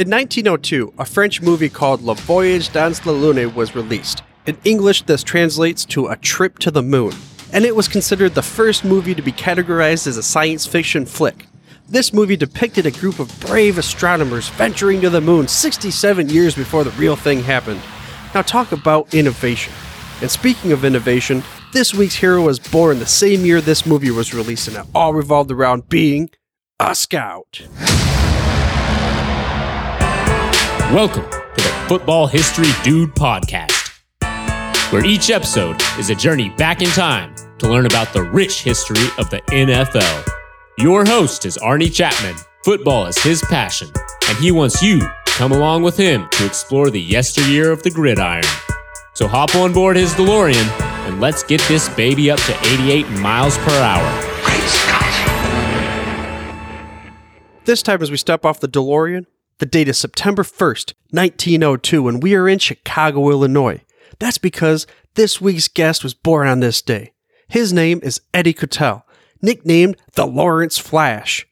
In 1902, a French movie called Le Voyage dans la Lune was released. In English, this translates to A Trip to the Moon, and it was considered the first movie to be categorized as a science fiction flick. This movie depicted a group of brave astronomers venturing to the moon 67 years before the real thing happened. Now, talk about innovation. And speaking of innovation, this week's hero was born the same year this movie was released, and it all revolved around being a scout. Welcome to the Football History Dude podcast, where each episode is a journey back in time to learn about the rich history of the NFL. Your host is Arnie Chapman. Football is his passion, and he wants you to come along with him to explore the yesteryear of the gridiron. So hop on board his DeLorean and let's get this baby up to 88 miles per hour. Great Scott. This time, as we step off the DeLorean, the date is September 1st, 1902, and we are in Chicago, Illinois. That's because this week's guest was born on this day. His name is Eddie Kotal, nicknamed the Lawrence Flash.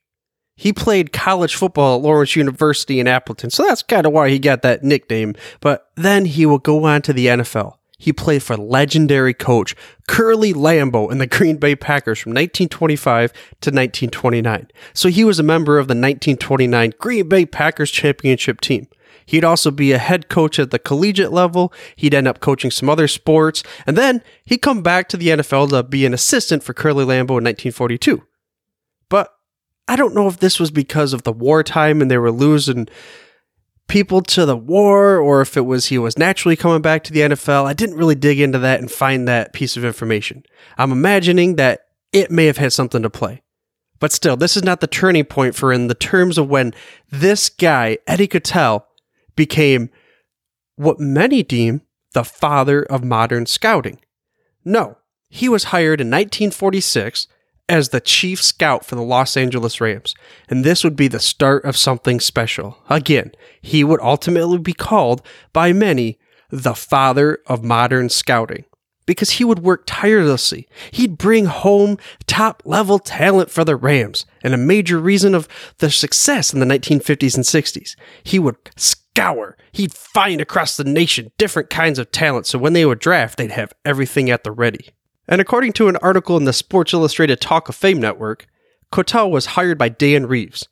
He played college football at Lawrence University in Appleton, so that's kind of why he got that nickname. But then he will go on to the NFL. He played for legendary coach Curly Lambeau in the Green Bay Packers from 1925 to 1929. So he was a member of the 1929 Green Bay Packers championship team. He'd also be a head coach at the collegiate level. He'd end up coaching some other sports. And then he'd come back to the NFL to be an assistant for Curly Lambeau in 1942. But I don't know if this was because of the wartime and they were losing people to the war or if it was he was naturally coming back to the NFL. I didn't really dig into that and find that piece of information. I'm imagining that it may have had something to play. But still, this is not the turning point for in the terms of when this guy, Eddie Kotal, became what many deem the father of modern scouting. No, he was hired in 1946 as the chief scout for the Los Angeles Rams, and this would be the start of something special. Again, he would ultimately be called by many the father of modern scouting because he would work tirelessly. He'd bring home top level talent for the Rams, and a major reason of their success in the 1950s and 60s. He would scour, he'd find across the nation different kinds of talent, so when they would draft, they'd have everything at the ready. And according to an article in the Sports Illustrated Talk of Fame network, Kotal was hired by Dan Reeves.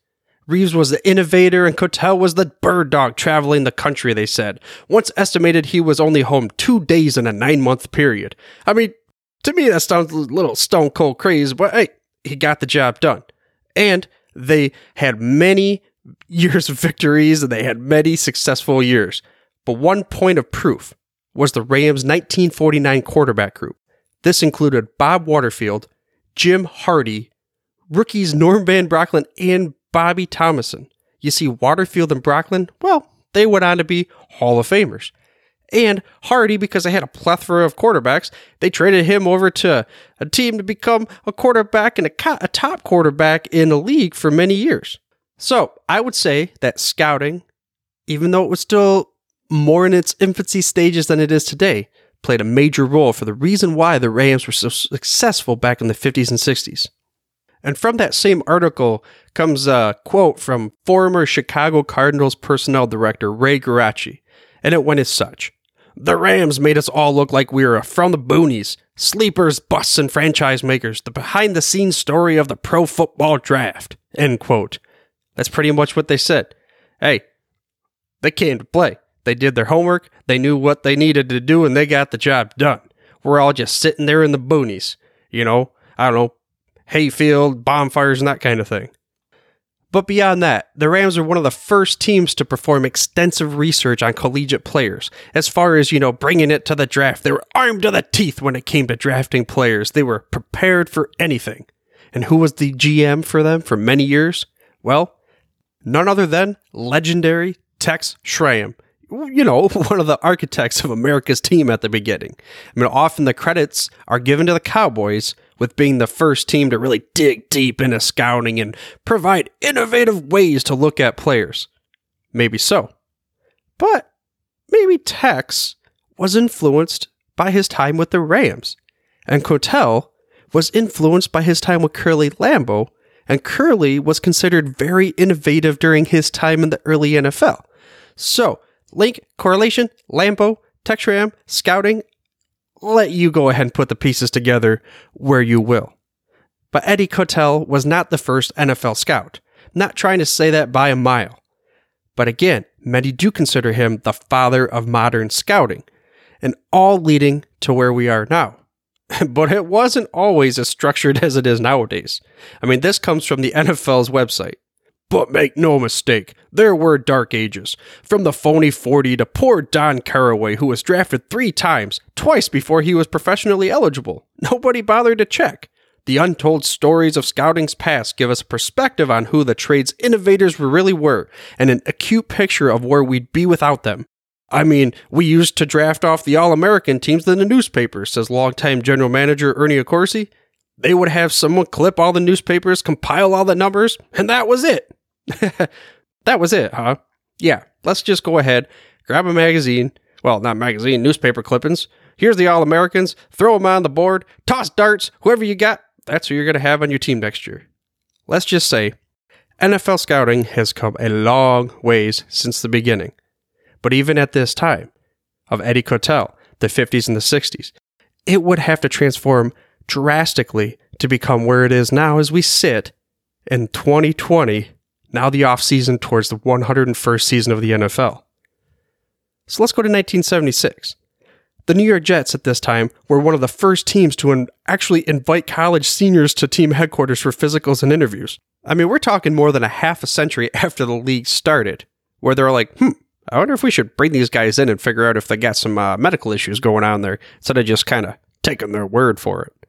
Reeves was the innovator and Kotal was the bird dog traveling the country, they said. Once estimated he was only home two days in a nine month period. I mean, to me that sounds a little stone cold crazy, but hey, he got the job done. And they had many years of victories and they had many successful years. But one point of proof was the Rams' 1949 quarterback group. This included Bob Waterfield, Jim Hardy, rookies Norm Van Brocklin, and Bobby Thomason. You see, Waterfield and Brocklin, well, they went on to be Hall of Famers. And Hardy, because they had a plethora of quarterbacks, they traded him over to a team to become a quarterback and a, co- a top quarterback in the league for many years. So I would say that scouting, even though it was still more in its infancy stages than it is today, played a major role for the reason why the Rams were so successful back in the 50s and 60s. And from that same article comes a quote from former Chicago Cardinals personnel director Ray Guarasci, and it went as such. The Rams made us all look like we were from the boonies, sleepers, busts, and franchise makers, the behind the scenes story of the pro football draft. End quote. That's pretty much what they said. Hey, they came to play. They did their homework, they knew what they needed to do, and they got the job done. We're all just sitting there in the boonies, you know, I don't know, hayfield, bonfires, and that kind of thing. But beyond that, the Rams are one of the first teams to perform extensive research on collegiate players. As far as, you know, bringing it to the draft, they were armed to the teeth when it came to drafting players. They were prepared for anything. And who was the GM for them for many years? Well, none other than legendary Tex Schramm you know, one of the architects of America's team at the beginning. I mean, often the credits are given to the Cowboys with being the first team to really dig deep into scouting and provide innovative ways to look at players. Maybe so. But maybe Tex was influenced by his time with the Rams, and Kotal was influenced by his time with Curly Lambeau and Curly was considered very innovative during his time in the early NFL. So, link, correlation, Lambeau, Tex Schramm, scouting, let you go ahead and put the pieces together where you will. But Eddie Kotal was not the first NFL scout. Not trying to say that by a mile. But again, many do consider him the father of modern scouting, and all leading to where we are now. but it wasn't always as structured as it is nowadays. I mean, this comes from the NFL's website. But make no mistake, there were dark ages. From the phony 40 to poor Don Caraway, who was drafted three times, twice before he was professionally eligible. Nobody bothered to check. The untold stories of scouting's past give us a perspective on who the trade's innovators really were, and an acute picture of where we'd be without them. I mean, we used to draft off the All American teams in the newspapers, says longtime general manager Ernie Accorsi. They would have someone clip all the newspapers, compile all the numbers, and that was it. that was it, huh? Yeah, let's just go ahead, grab a magazine. Well, not magazine, newspaper clippings. Here's the All Americans. Throw them on the board. Toss darts. Whoever you got, that's who you're going to have on your team next year. Let's just say NFL scouting has come a long ways since the beginning. But even at this time of Eddie Kotal, the 50s and the 60s, it would have to transform drastically to become where it is now as we sit in 2020, now the off season towards the 101st season of the NFL. So let's go to 1976. The New York Jets at this time were one of the first teams to in- actually invite college seniors to team headquarters for physicals and interviews. I mean, we're talking more than a half a century after the league started, where they're like, hmm, I wonder if we should bring these guys in and figure out if they got some uh, medical issues going on there instead of just kind of taking their word for it.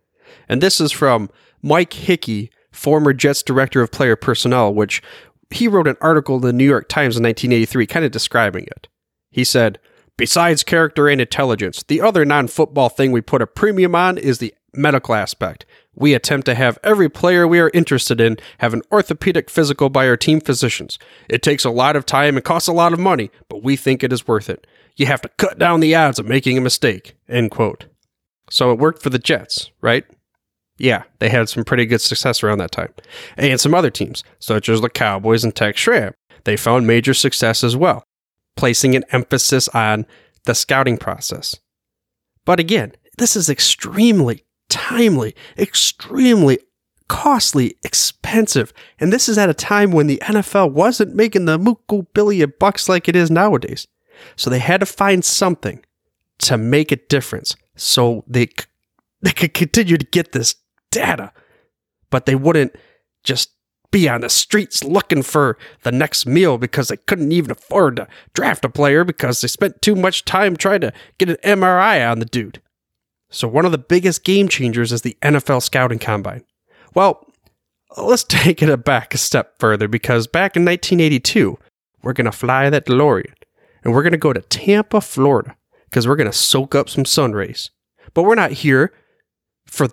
And this is from Mike Hickey, former Jets director of player personnel, which he wrote an article in the New York Times in 1983 kind of describing it. He said, Besides character and intelligence, the other non football thing we put a premium on is the medical aspect. We attempt to have every player we are interested in have an orthopedic physical by our team physicians. It takes a lot of time and costs a lot of money, but we think it is worth it. You have to cut down the odds of making a mistake. End quote. So it worked for the Jets, right? Yeah, they had some pretty good success around that time. And some other teams, such as the Cowboys and Tex Schramm, they found major success as well placing an emphasis on the scouting process. But again, this is extremely timely, extremely costly, expensive, and this is at a time when the NFL wasn't making the muku billion bucks like it is nowadays. So they had to find something to make a difference so they they could continue to get this data, but they wouldn't just be on the streets looking for the next meal because they couldn't even afford to draft a player because they spent too much time trying to get an MRI on the dude. So, one of the biggest game changers is the NFL Scouting Combine. Well, let's take it back a step further because back in 1982, we're going to fly that DeLorean and we're going to go to Tampa, Florida because we're going to soak up some sun rays. But we're not here for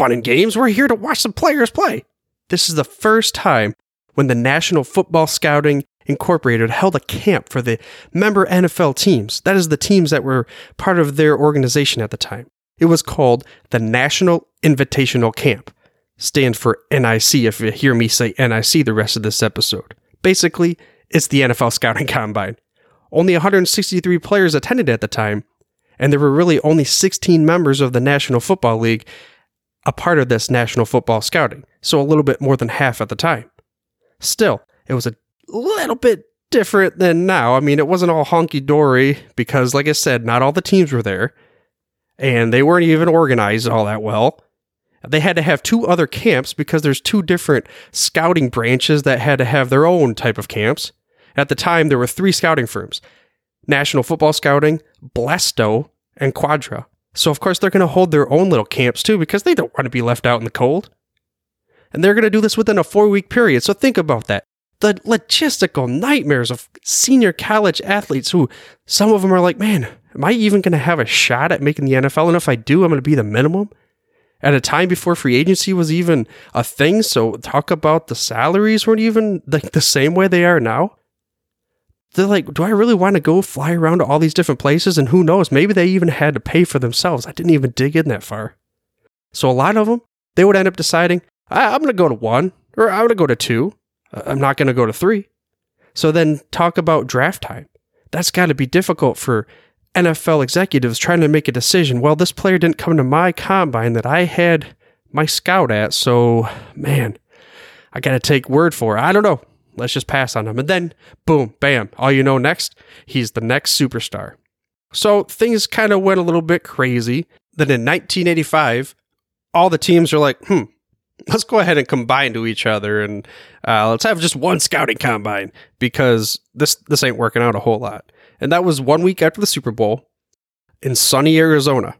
fun and games, we're here to watch some players play. This is the first time when the National Football Scouting Incorporated held a camp for the member NFL teams. That is the teams that were part of their organization at the time. It was called the National Invitational Camp. Stand for NIC if you hear me say NIC the rest of this episode. Basically, it's the NFL Scouting Combine. Only 163 players attended at the time, and there were really only 16 members of the National Football League a part of this National Football Scouting, so a little bit more than half at the time. Still, it was a little bit different than now. I mean, it wasn't all honky dory because, like I said, not all the teams were there, and they weren't even organized all that well. They had to have two other camps because there's two different scouting branches that had to have their own type of camps. At the time, there were three scouting firms National Football Scouting, BLESTO, and Quadra. So, of course, they're going to hold their own little camps too because they don't want to be left out in the cold. And they're going to do this within a four week period. So, think about that. The logistical nightmares of senior college athletes who some of them are like, man, am I even going to have a shot at making the NFL? And if I do, I'm going to be the minimum at a time before free agency was even a thing. So, talk about the salaries weren't even like the same way they are now they're like, do I really want to go fly around to all these different places? And who knows, maybe they even had to pay for themselves. I didn't even dig in that far. So a lot of them, they would end up deciding, I'm going to go to one. or I'm going to go to two. I'm not going to go to three. So then talk about draft time. That's got to be difficult for NFL executives trying to make a decision. Well, this player didn't come to my combine that I had my scout at, so man, I got to take word for it. I don't know. Let's just pass on him. And then, boom, bam, all you know next, he's the next superstar. So things kind of went a little bit crazy. Then in 1985, all the teams are like, hmm, let's go ahead and combine to each other and uh, let's have just one scouting combine because this this ain't working out a whole lot. And that was one week after the Super Bowl in sunny Arizona,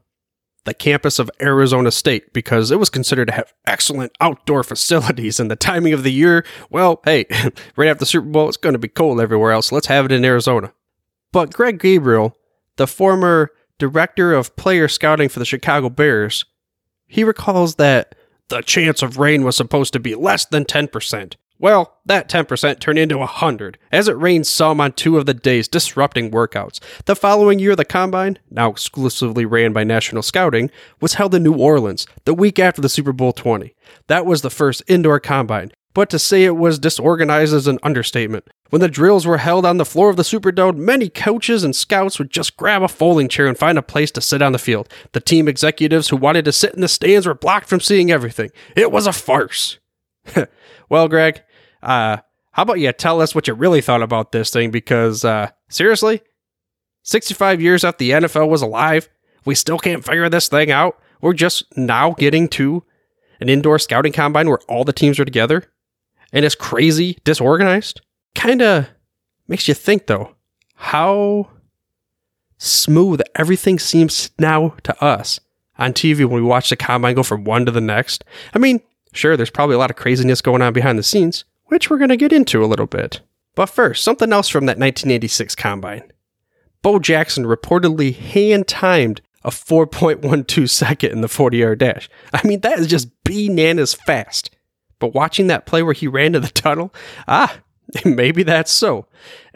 the campus of Arizona State, because it was considered to have excellent outdoor facilities. And the timing of the year, well, hey, right after the Super Bowl, it's going to be cold everywhere else. let's have it in Arizona. But Greg Gabriel, the former director of player scouting for the Chicago Bears, he recalls that the chance of rain was supposed to be less than 10%. Well, that 10% turned into 100 as it rained some on two of the days, disrupting workouts. The following year, the combine, now exclusively ran by National Scouting, was held in New Orleans the week after the Super Bowl 20. That was the first indoor combine, but to say it was disorganized is an understatement. When the drills were held on the floor of the Superdome, many coaches and scouts would just grab a folding chair and find a place to sit on the field. The team executives who wanted to sit in the stands were blocked from seeing everything. It was a farce. well, Greg, uh, how about you tell us what you really thought about this thing? Because uh, seriously, 65 years after the NFL was alive, we still can't figure this thing out. We're just now getting to an indoor scouting combine where all the teams are together and it's crazy disorganized. Kind of makes you think, though, how smooth everything seems now to us on TV when we watch the combine go from one to the next. I mean, sure, there's probably a lot of craziness going on behind the scenes, which we're going to get into a little bit. But first, something else from that 1986 combine. Bo Jackson reportedly hand timed a 4.12 second in the 40 yard dash. I mean, that is just bananas fast. But watching that play where he ran to the tunnel, ah, maybe that's so.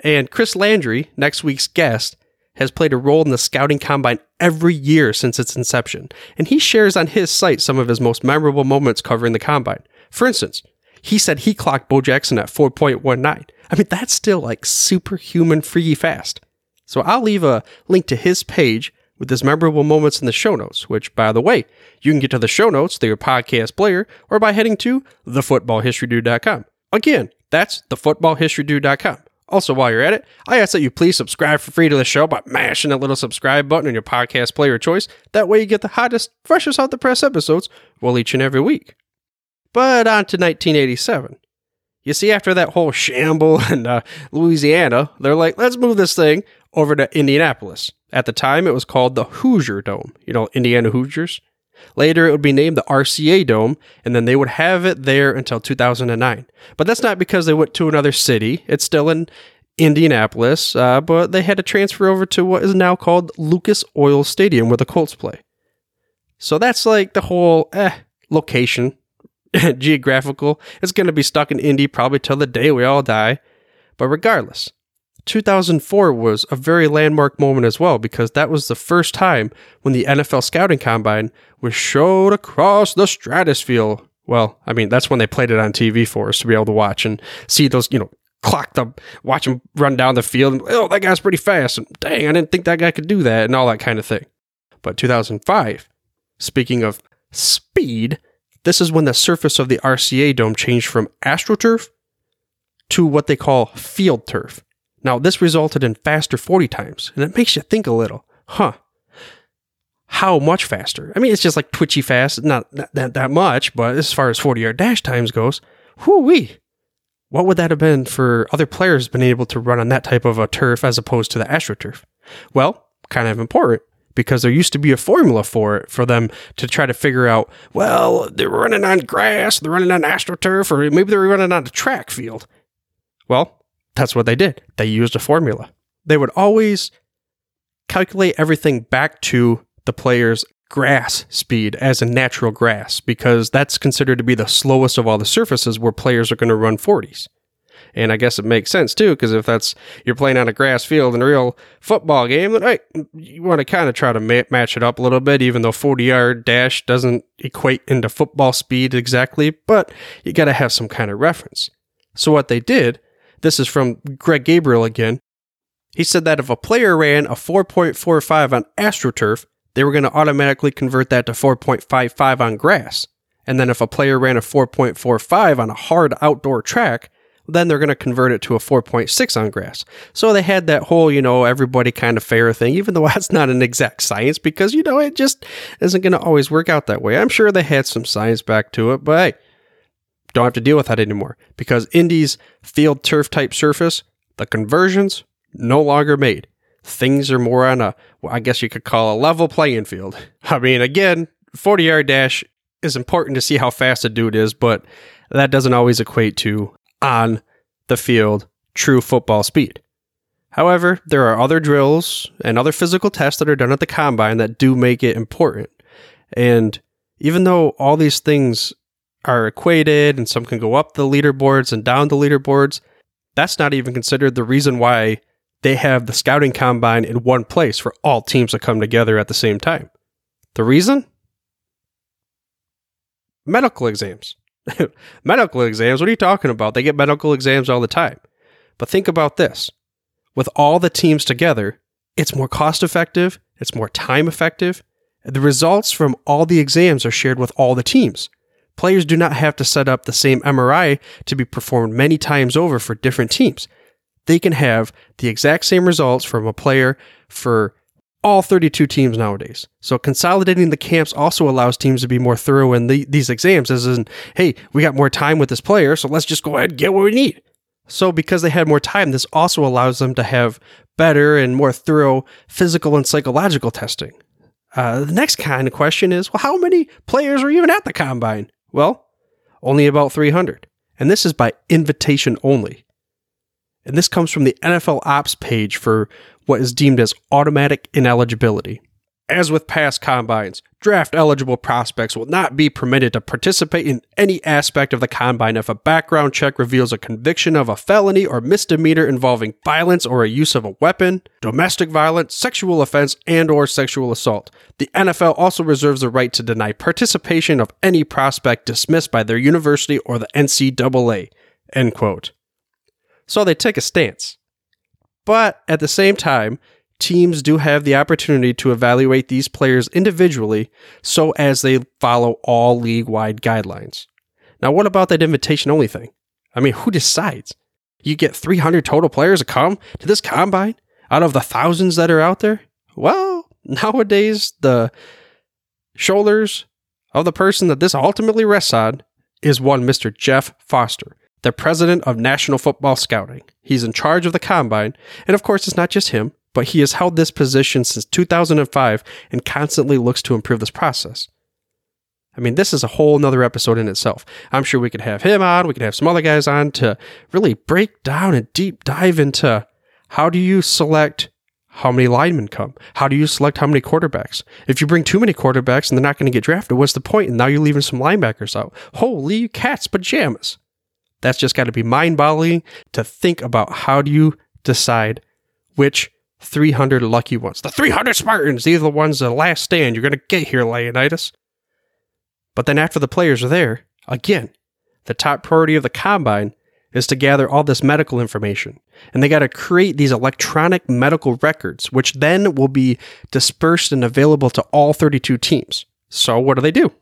And Chris Landry, next week's guest, has played a role in the scouting combine every year since its inception, and he shares on his site some of his most memorable moments covering the combine. For instance, he said he clocked Bo Jackson at 4.19. I mean, that's still like superhuman freaky fast. So I'll leave a link to his page with his memorable moments in the show notes, which, by the way, you can get to the show notes through your podcast player or by heading to thefootballhistorydude.com. Again, that's thefootballhistorydude.com. Also, while you're at it, I ask that you please subscribe for free to the show by mashing that little subscribe button on your podcast player choice. That way you get the hottest, freshest out the press episodes well each and every week. But on to 1987. You see, after that whole shamble in uh, Louisiana, they're like, let's move this thing over to Indianapolis. At the time, it was called the Hoosier Dome, you know, Indiana Hoosiers. Later, it would be named the RCA Dome, and then they would have it there until 2009. But that's not because they went to another city. It's still in Indianapolis, uh, but they had to transfer over to what is now called Lucas Oil Stadium, where the Colts play. So that's like the whole eh, location geographical. It's going to be stuck in Indy probably till the day we all die. But regardless, 2004 was a very landmark moment as well because that was the first time when the NFL scouting combine was showed across the stratosphere. Well, I mean, that's when they played it on TV for us to be able to watch and see those, you know, clock them, watch them run down the field. And, oh, that guy's pretty fast. And dang, I didn't think that guy could do that and all that kind of thing. But 2005, speaking of speed, this is when the surface of the RCA dome changed from astroturf to what they call field turf. Now, this resulted in faster 40 times, and it makes you think a little, huh? How much faster? I mean, it's just like twitchy fast, not, that, that much, but as far as 40 yard dash times goes, whoo wee. What would that have been for other players been able to run on that type of a turf as opposed to the AstroTurf? Well, kind of important because there used to be a formula for it for them to try to figure out, well, they're running on grass, they're running on AstroTurf, or maybe they're running on a track field. Well, that's what they did. They used a formula. They would always calculate everything back to the player's grass speed as a natural grass because that's considered to be the slowest of all the surfaces where players are going to run 40s. And I guess it makes sense too, because if that's you're playing on a grass field in a real football game, then hey, you want to kind of try to ma- match it up a little bit, even though 40 yard dash doesn't equate into football speed exactly, but you got to have some kind of reference. So what they did, this is from Greg Gabriel again. He said that if a player ran a 4.45 on AstroTurf, they were going to automatically convert that to 4.55 on grass. And then if a player ran a 4.45 on a hard outdoor track, then they're going to convert it to a 4.6 on grass. So they had that whole, you know, everybody kind of fair thing, even though that's not an exact science because, you know, it just isn't going to always work out that way. I'm sure they had some science back to it, but hey, don't have to deal with that anymore because Indy's field turf type surface, the conversions no longer made. Things are more on a, well, I guess you could call a level playing field. I mean, again, 40 yard dash is important to see how fast a dude is, but that doesn't always equate to on the field true football speed. However, there are other drills and other physical tests that are done at the combine that do make it important. And even though all these things are equated and some can go up the leaderboards and down the leaderboards, that's not even considered the reason why they have the scouting combine in one place for all teams to come together at the same time. The reason? Medical exams. medical exams, what are you talking about? They get medical exams all the time. But think about this with all the teams together, it's more cost effective, it's more time effective. The results from all the exams are shared with all the teams. Players do not have to set up the same MRI to be performed many times over for different teams. They can have the exact same results from a player for all 32 teams nowadays. So consolidating the camps also allows teams to be more thorough in the, these exams as in, hey, we got more time with this player, so let's just go ahead and get what we need. So because they had more time, this also allows them to have better and more thorough physical and psychological testing. Uh, the next kind of question is, well, how many players are even at the combine? Well, only about 300. And this is by invitation only. And this comes from the NFL Ops page for what is deemed as automatic ineligibility. As with past combines, draft eligible prospects will not be permitted to participate in any aspect of the combine if a background check reveals a conviction of a felony or misdemeanor involving violence or a use of a weapon, domestic violence, sexual offense, and or sexual assault. The NFL also reserves the right to deny participation of any prospect dismissed by their university or the NCAA. End quote. So they take a stance. But at the same time, teams do have the opportunity to evaluate these players individually so as they follow all league wide guidelines. Now, what about that invitation only thing? I mean, who decides? You get 300 total players to come to this combine out of the thousands that are out there? Well, nowadays, the shoulders of the person that this ultimately rests on is one Mr. Jeff Foster the president of National Football Scouting. He's in charge of the combine, and of course, it's not just him, but he has held this position since 2005 and constantly looks to improve this process. I mean, this is a whole nother episode in itself. I'm sure we could have him on, we could have some other guys on to really break down and deep dive into how do you select how many linemen come? How do you select how many quarterbacks? If you bring too many quarterbacks and they're not going to get drafted, what's the point? And now you're leaving some linebackers out. Holy cat's pajamas. That's just got to be mind boggling to think about how do you decide which 300 lucky ones. The 300 Spartans, these are the ones the last stand you're going to get here, Leonidas. But then after the players are there, again, the top priority of the combine is to gather all this medical information. And they got to create these electronic medical records, which then will be dispersed and available to all 32 teams. So what do they do?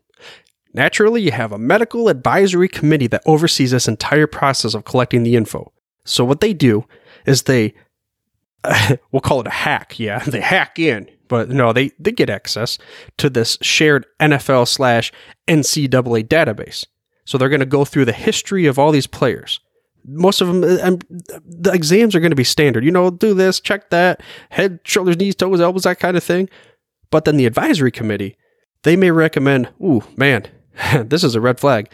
Naturally, you have a medical advisory committee that oversees this entire process of collecting the info. So, what they do is they, uh, we'll call it a hack, yeah, they hack in, but no, they, they get access to this shared NFL slash NCAA database. So, they're going to go through the history of all these players. Most of them, and the exams are going to be standard. You know, do this, check that, head, shoulders, knees, toes, elbows, that kind of thing. But then the advisory committee, they may recommend, ooh, man, this is a red flag.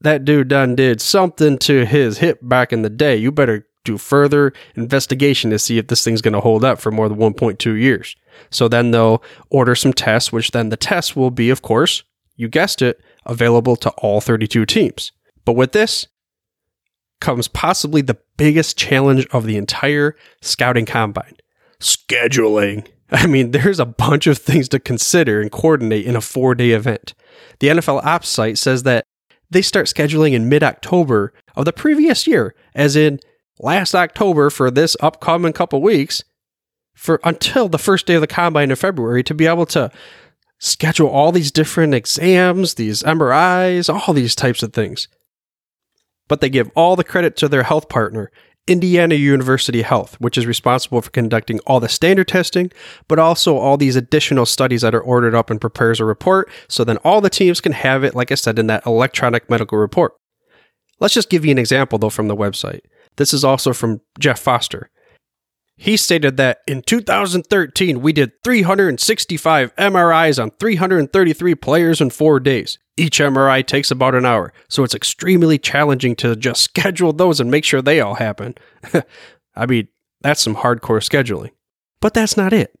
That dude done did something to his hip back in the day. You better do further investigation to see if this thing's going to hold up for more than 1.2 years. So then they'll order some tests, which then the tests will be, of course, you guessed it, available to all 32 teams. But with this comes possibly the biggest challenge of the entire scouting combine scheduling. I mean, there's a bunch of things to consider and coordinate in a four day event. The NFL Ops site says that they start scheduling in mid October of the previous year, as in last October for this upcoming couple weeks, for until the first day of the combine in February to be able to schedule all these different exams, these MRIs, all these types of things. But they give all the credit to their health partner, Indiana University Health, which is responsible for conducting all the standard testing, but also all these additional studies that are ordered up and prepares a report. So then all the teams can have it, like I said, in that electronic medical report. Let's just give you an example, though, from the website. This is also from Jeff Foster. He stated that in 2013, we did 365 MRIs on 333 players in four days. Each MRI takes about an hour, so it's extremely challenging to just schedule those and make sure they all happen. I mean, that's some hardcore scheduling. But that's not it.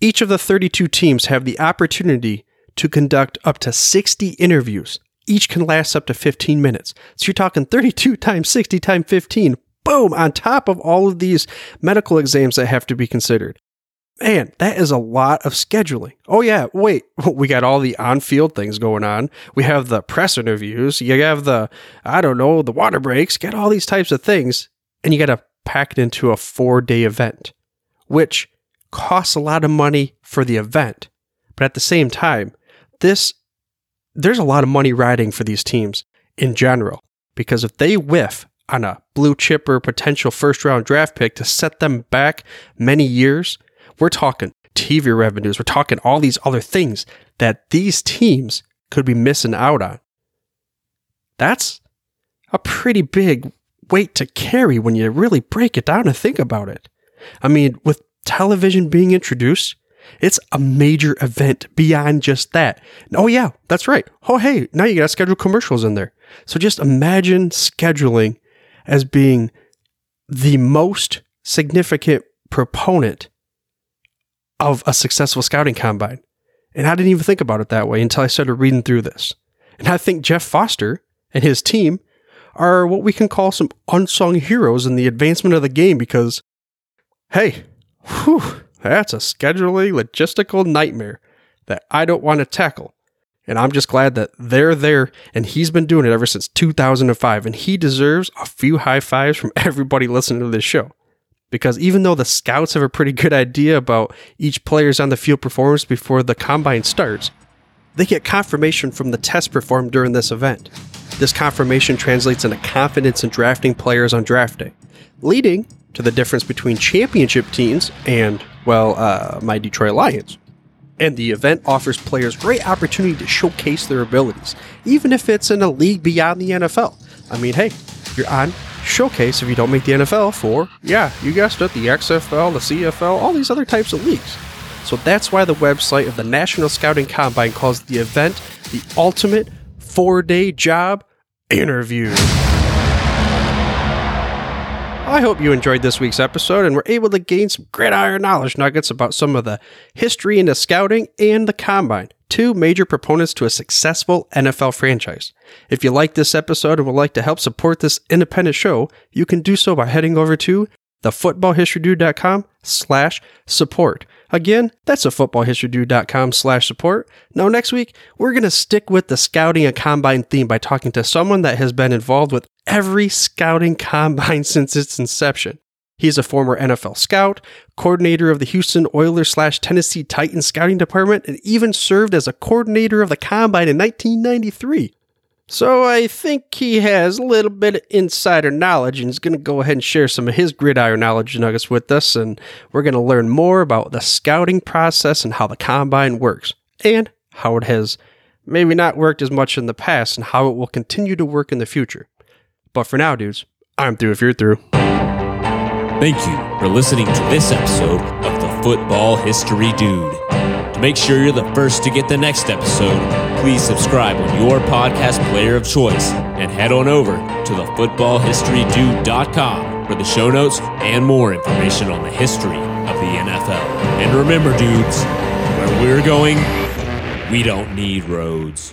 Each of the 32 teams have the opportunity to conduct up to 60 interviews. Each can last up to 15 minutes. So you're talking 32 times 60 times 15 boom, on top of all of these medical exams that have to be considered. Man, that is a lot of scheduling. Oh, yeah, wait, we got all the on field things going on. We have the press interviews. You have the, I don't know, the water breaks, get all these types of things. And you got to pack it into a four day event, which costs a lot of money for the event. But at the same time, this, there's a lot of money riding for these teams in general. Because if they whiff on a blue chip or potential first round draft pick to set them back many years, we're talking TV revenues, we're talking all these other things that these teams could be missing out on. That's a pretty big weight to carry when you really break it down and think about it. I mean, with television being introduced, it's a major event beyond just that. Oh, yeah, that's right. Oh, hey, now you got to schedule commercials in there. So just imagine scheduling as being the most significant proponent of a successful scouting combine. And I didn't even think about it that way until I started reading through this. And I think Jeff Foster and his team are what we can call some unsung heroes in the advancement of the game because, hey, whew, that's a scheduling logistical nightmare that I don't want to tackle. And I'm just glad that they're there and he's been doing it ever since 2005. And he deserves a few high fives from everybody listening to this show. Because even though the scouts have a pretty good idea about each player's on the field performance before the combine starts, they get confirmation from the test performed during this event. This confirmation translates into confidence in drafting players on draft day, leading to the difference between championship teams and, well, uh, my Detroit Lions. And the event offers players great opportunity to showcase their abilities, even if it's in a league beyond the NFL. I mean, hey, you're on showcase if you don't make the NFL for, yeah, you guessed it, the XFL, the CFL, all these other types of leagues. So that's why the website of the National Scouting Combine calls the event the ultimate four day job interview. I hope you enjoyed this week's episode and were able to gain some gridiron knowledge nuggets about some of the history into scouting and the combine, two major proponents to a successful NFL franchise. If you like this episode and would like to help support this independent show, you can do so by heading over to thefootballhistorydude.com slash support. Again, that's a footballhistorydude.com slash support. Now, next week, we're going to stick with the scouting and combine theme by talking to someone that has been involved with every scouting combine since its inception. He's a former NFL scout, coordinator of the Houston Oilers slash Tennessee Titans scouting department, and even served as a coordinator of the combine in 1993. So I think he has a little bit of insider knowledge and is going to go ahead and share some of his gridiron knowledge nuggets with us. And we're going to learn more about the scouting process and how the combine works and how it has maybe not worked as much in the past and how it will continue to work in the future. But for now, dudes, I'm through if you're through. Thank you for listening to this episode of the Football History Dude. To make sure you're the first to get the next episode, please subscribe on your podcast player of choice and head on over to thefootballhistorydude.com for the show notes and more information on the history of the NFL. And remember, dudes, where we're going, we don't need roads.